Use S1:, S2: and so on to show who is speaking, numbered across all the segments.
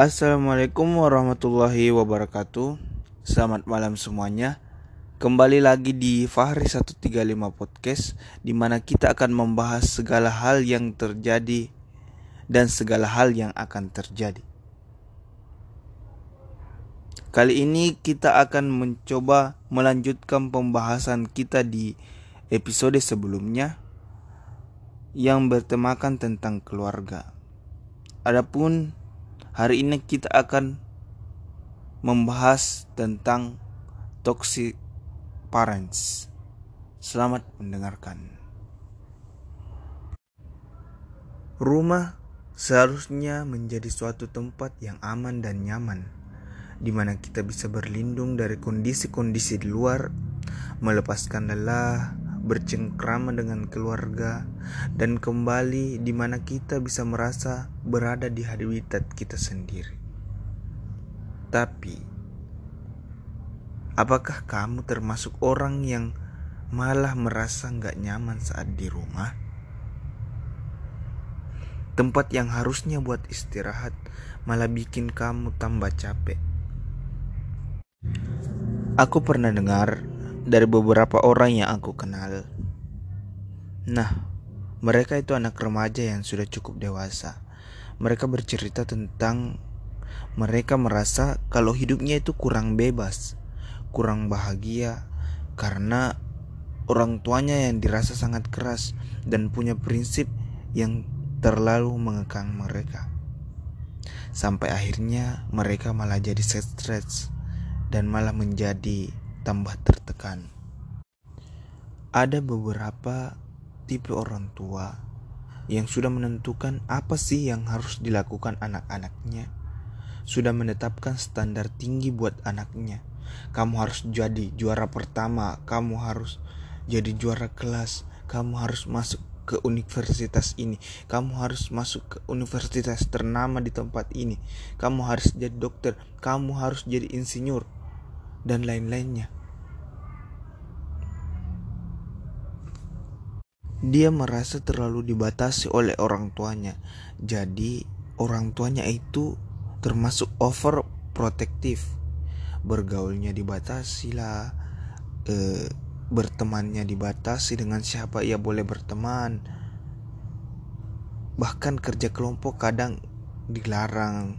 S1: Assalamualaikum warahmatullahi wabarakatuh. Selamat malam semuanya. Kembali lagi di Fahri 135 Podcast di mana kita akan membahas segala hal yang terjadi Dan segala hal yang akan terjadi. Kali ini kita akan mencoba melanjutkan pembahasan kita di episode sebelumnya Yang bertemakan tentang keluarga. Adapun Hari ini kita akan membahas tentang toxic parents. Selamat mendengarkan. Rumah seharusnya menjadi suatu tempat yang aman dan nyaman, di mana kita bisa berlindung dari kondisi-kondisi di luar, melepaskan lelah, bercengkrama dengan keluarga, dan kembali di mana kita bisa merasa berada di habitat kita sendiri. Tapi, apakah kamu termasuk orang yang malah merasa nggak nyaman saat di rumah? Tempat yang harusnya buat istirahat malah bikin kamu tambah capek. Aku pernah dengar dari beberapa orang yang aku kenal. Nah, mereka itu anak remaja yang sudah cukup dewasa. Mereka bercerita tentang mereka merasa kalau hidupnya itu kurang bebas, kurang bahagia karena orang tuanya yang dirasa sangat keras dan punya prinsip yang terlalu mengekang mereka. Sampai akhirnya mereka malah jadi stres dan malah menjadi tambah tertekan. Ada beberapa tipe orang tua yang sudah menentukan apa sih yang harus dilakukan anak-anaknya. Sudah menetapkan standar tinggi buat anaknya. Kamu harus jadi juara pertama, kamu harus jadi juara kelas, kamu harus masuk ke universitas ini, kamu harus masuk ke universitas ternama di tempat ini, kamu harus jadi dokter, kamu harus jadi insinyur, dan lain-lainnya. Dia merasa terlalu dibatasi oleh orang tuanya, jadi orang tuanya itu termasuk overprotective. Bergaulnya dibatasi lah, e, bertemannya dibatasi dengan siapa ia boleh berteman. Bahkan kerja kelompok kadang dilarang,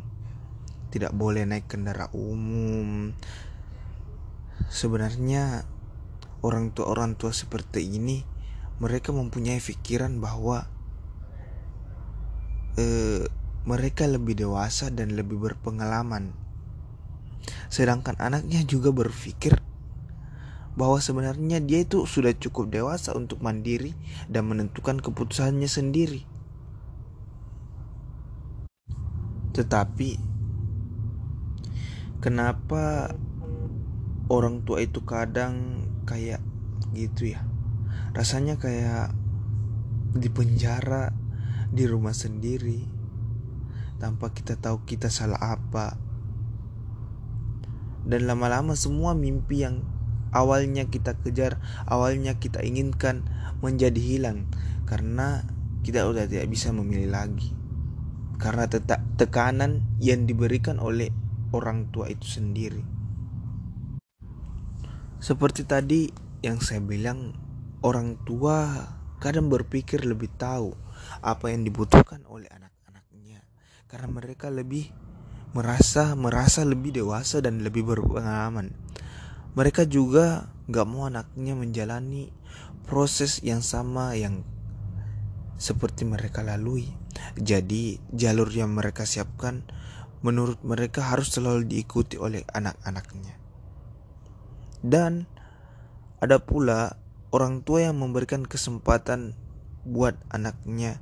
S1: tidak boleh naik kendaraan umum, Sebenarnya orang tua orang tua seperti ini mereka mempunyai pikiran bahwa eh, mereka lebih dewasa dan lebih berpengalaman. Sedangkan anaknya juga berpikir bahwa sebenarnya dia itu sudah cukup dewasa untuk mandiri dan menentukan keputusannya sendiri. Tetapi kenapa orang tua itu kadang kayak gitu ya. Rasanya kayak di penjara di rumah sendiri. Tanpa kita tahu kita salah apa. Dan lama-lama semua mimpi yang awalnya kita kejar awalnya kita inginkan menjadi hilang. Karena kita udah tidak bisa memilih lagi. Karena tekanan yang diberikan oleh orang tua itu sendiri seperti tadi yang saya bilang, orang tua kadang berpikir lebih tahu apa yang dibutuhkan oleh anak-anaknya karena mereka lebih merasa merasa lebih dewasa dan lebih berpengalaman. Mereka juga gak mau anaknya menjalani proses yang sama yang seperti mereka lalui. Jadi jalur yang mereka siapkan menurut mereka harus selalu diikuti oleh anak-anaknya. Dan ada pula orang tua yang memberikan kesempatan buat anaknya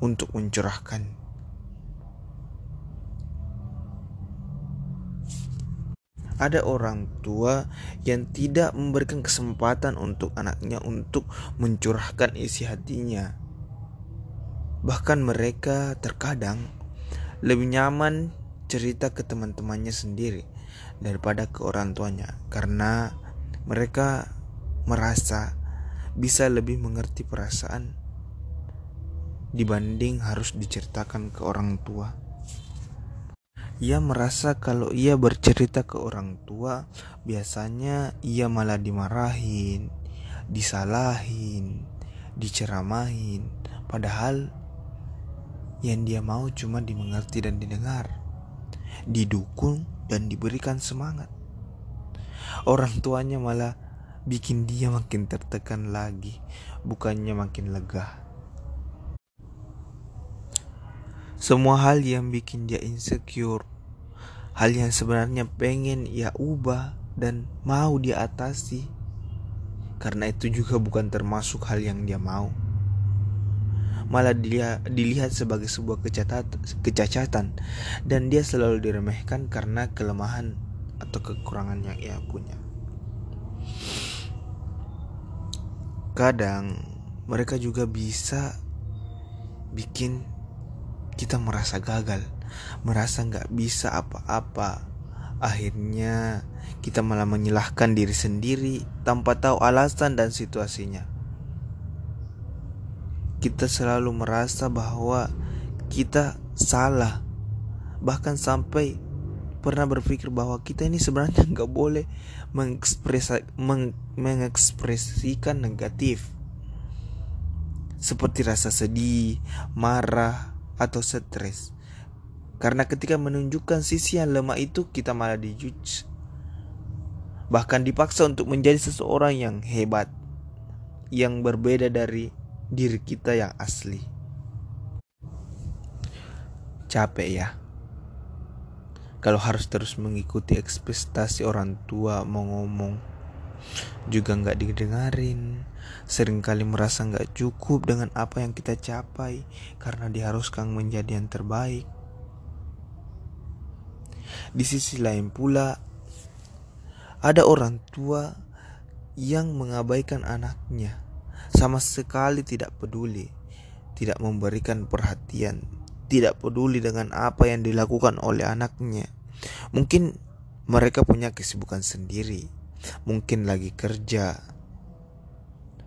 S1: untuk mencurahkan. Ada orang tua yang tidak memberikan kesempatan untuk anaknya untuk mencurahkan isi hatinya. Bahkan mereka terkadang lebih nyaman cerita ke teman-temannya sendiri daripada ke orang tuanya karena mereka merasa bisa lebih mengerti perasaan dibanding harus diceritakan ke orang tua. ia merasa kalau ia bercerita ke orang tua, biasanya ia malah dimarahin, disalahin, diceramahin, padahal yang dia mau cuma dimengerti dan didengar, didukung dan diberikan semangat. Orang tuanya malah bikin dia makin tertekan lagi, bukannya makin lega. Semua hal yang bikin dia insecure, hal yang sebenarnya pengen ia ubah dan mau dia atasi. Karena itu juga bukan termasuk hal yang dia mau. Malah dia dilihat sebagai sebuah kecacatan dan dia selalu diremehkan karena kelemahan atau kekurangan yang ia punya. Kadang mereka juga bisa bikin kita merasa gagal, merasa nggak bisa apa-apa. Akhirnya kita malah menyalahkan diri sendiri tanpa tahu alasan dan situasinya. Kita selalu merasa bahwa kita salah, bahkan sampai pernah berpikir bahwa kita ini sebenarnya nggak boleh mengekspresi, meng, mengekspresikan negatif seperti rasa sedih, marah, atau stres. Karena ketika menunjukkan sisi yang lemah itu kita malah dijudge. Bahkan dipaksa untuk menjadi seseorang yang hebat. Yang berbeda dari diri kita yang asli. Capek ya. Kalau harus terus mengikuti ekspektasi orang tua mau ngomong juga nggak didengarin sering kali merasa nggak cukup dengan apa yang kita capai karena diharuskan menjadi yang terbaik di sisi lain pula ada orang tua yang mengabaikan anaknya sama sekali tidak peduli tidak memberikan perhatian tidak peduli dengan apa yang dilakukan oleh anaknya mungkin mereka punya kesibukan sendiri mungkin lagi kerja,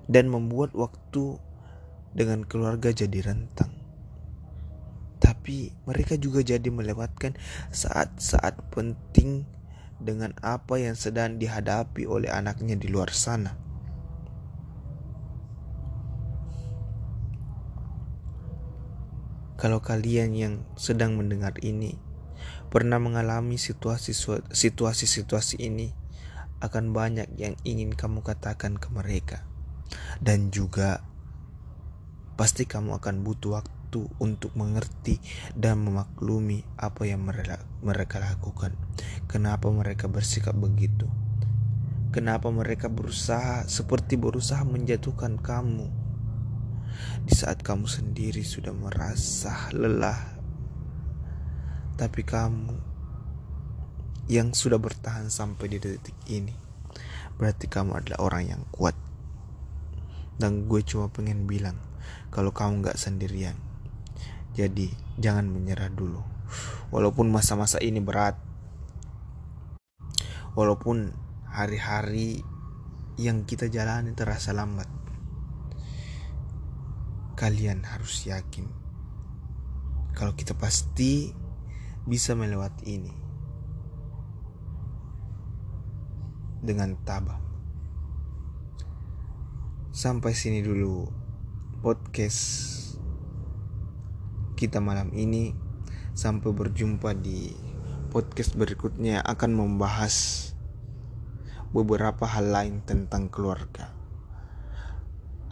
S1: dan membuat waktu dengan keluarga jadi rentang. Tapi mereka juga jadi melewatkan saat-saat penting dengan apa yang sedang dihadapi oleh anaknya di luar sana. Kalau kalian yang sedang mendengar ini pernah mengalami situasi-situasi ini, akan banyak yang ingin kamu katakan ke mereka, dan juga pasti kamu akan butuh waktu untuk mengerti dan memaklumi apa yang mereka lakukan. Kenapa mereka bersikap begitu? Kenapa mereka berusaha seperti berusaha menjatuhkan kamu di saat kamu sendiri sudah merasa lelah, tapi kamu yang sudah bertahan sampai di detik ini berarti kamu adalah orang yang kuat. Dan gue cuma pengen bilang kalau kamu gak sendirian jadi jangan menyerah dulu. Walaupun masa-masa ini berat walaupun hari-hari yang kita jalani terasa lambat kalian harus yakin kalau kita pasti bisa melewati ini dengan tabah. Sampai sini dulu podcast kita malam ini. Sampai berjumpa di podcast berikutnya akan membahas beberapa hal lain tentang keluarga.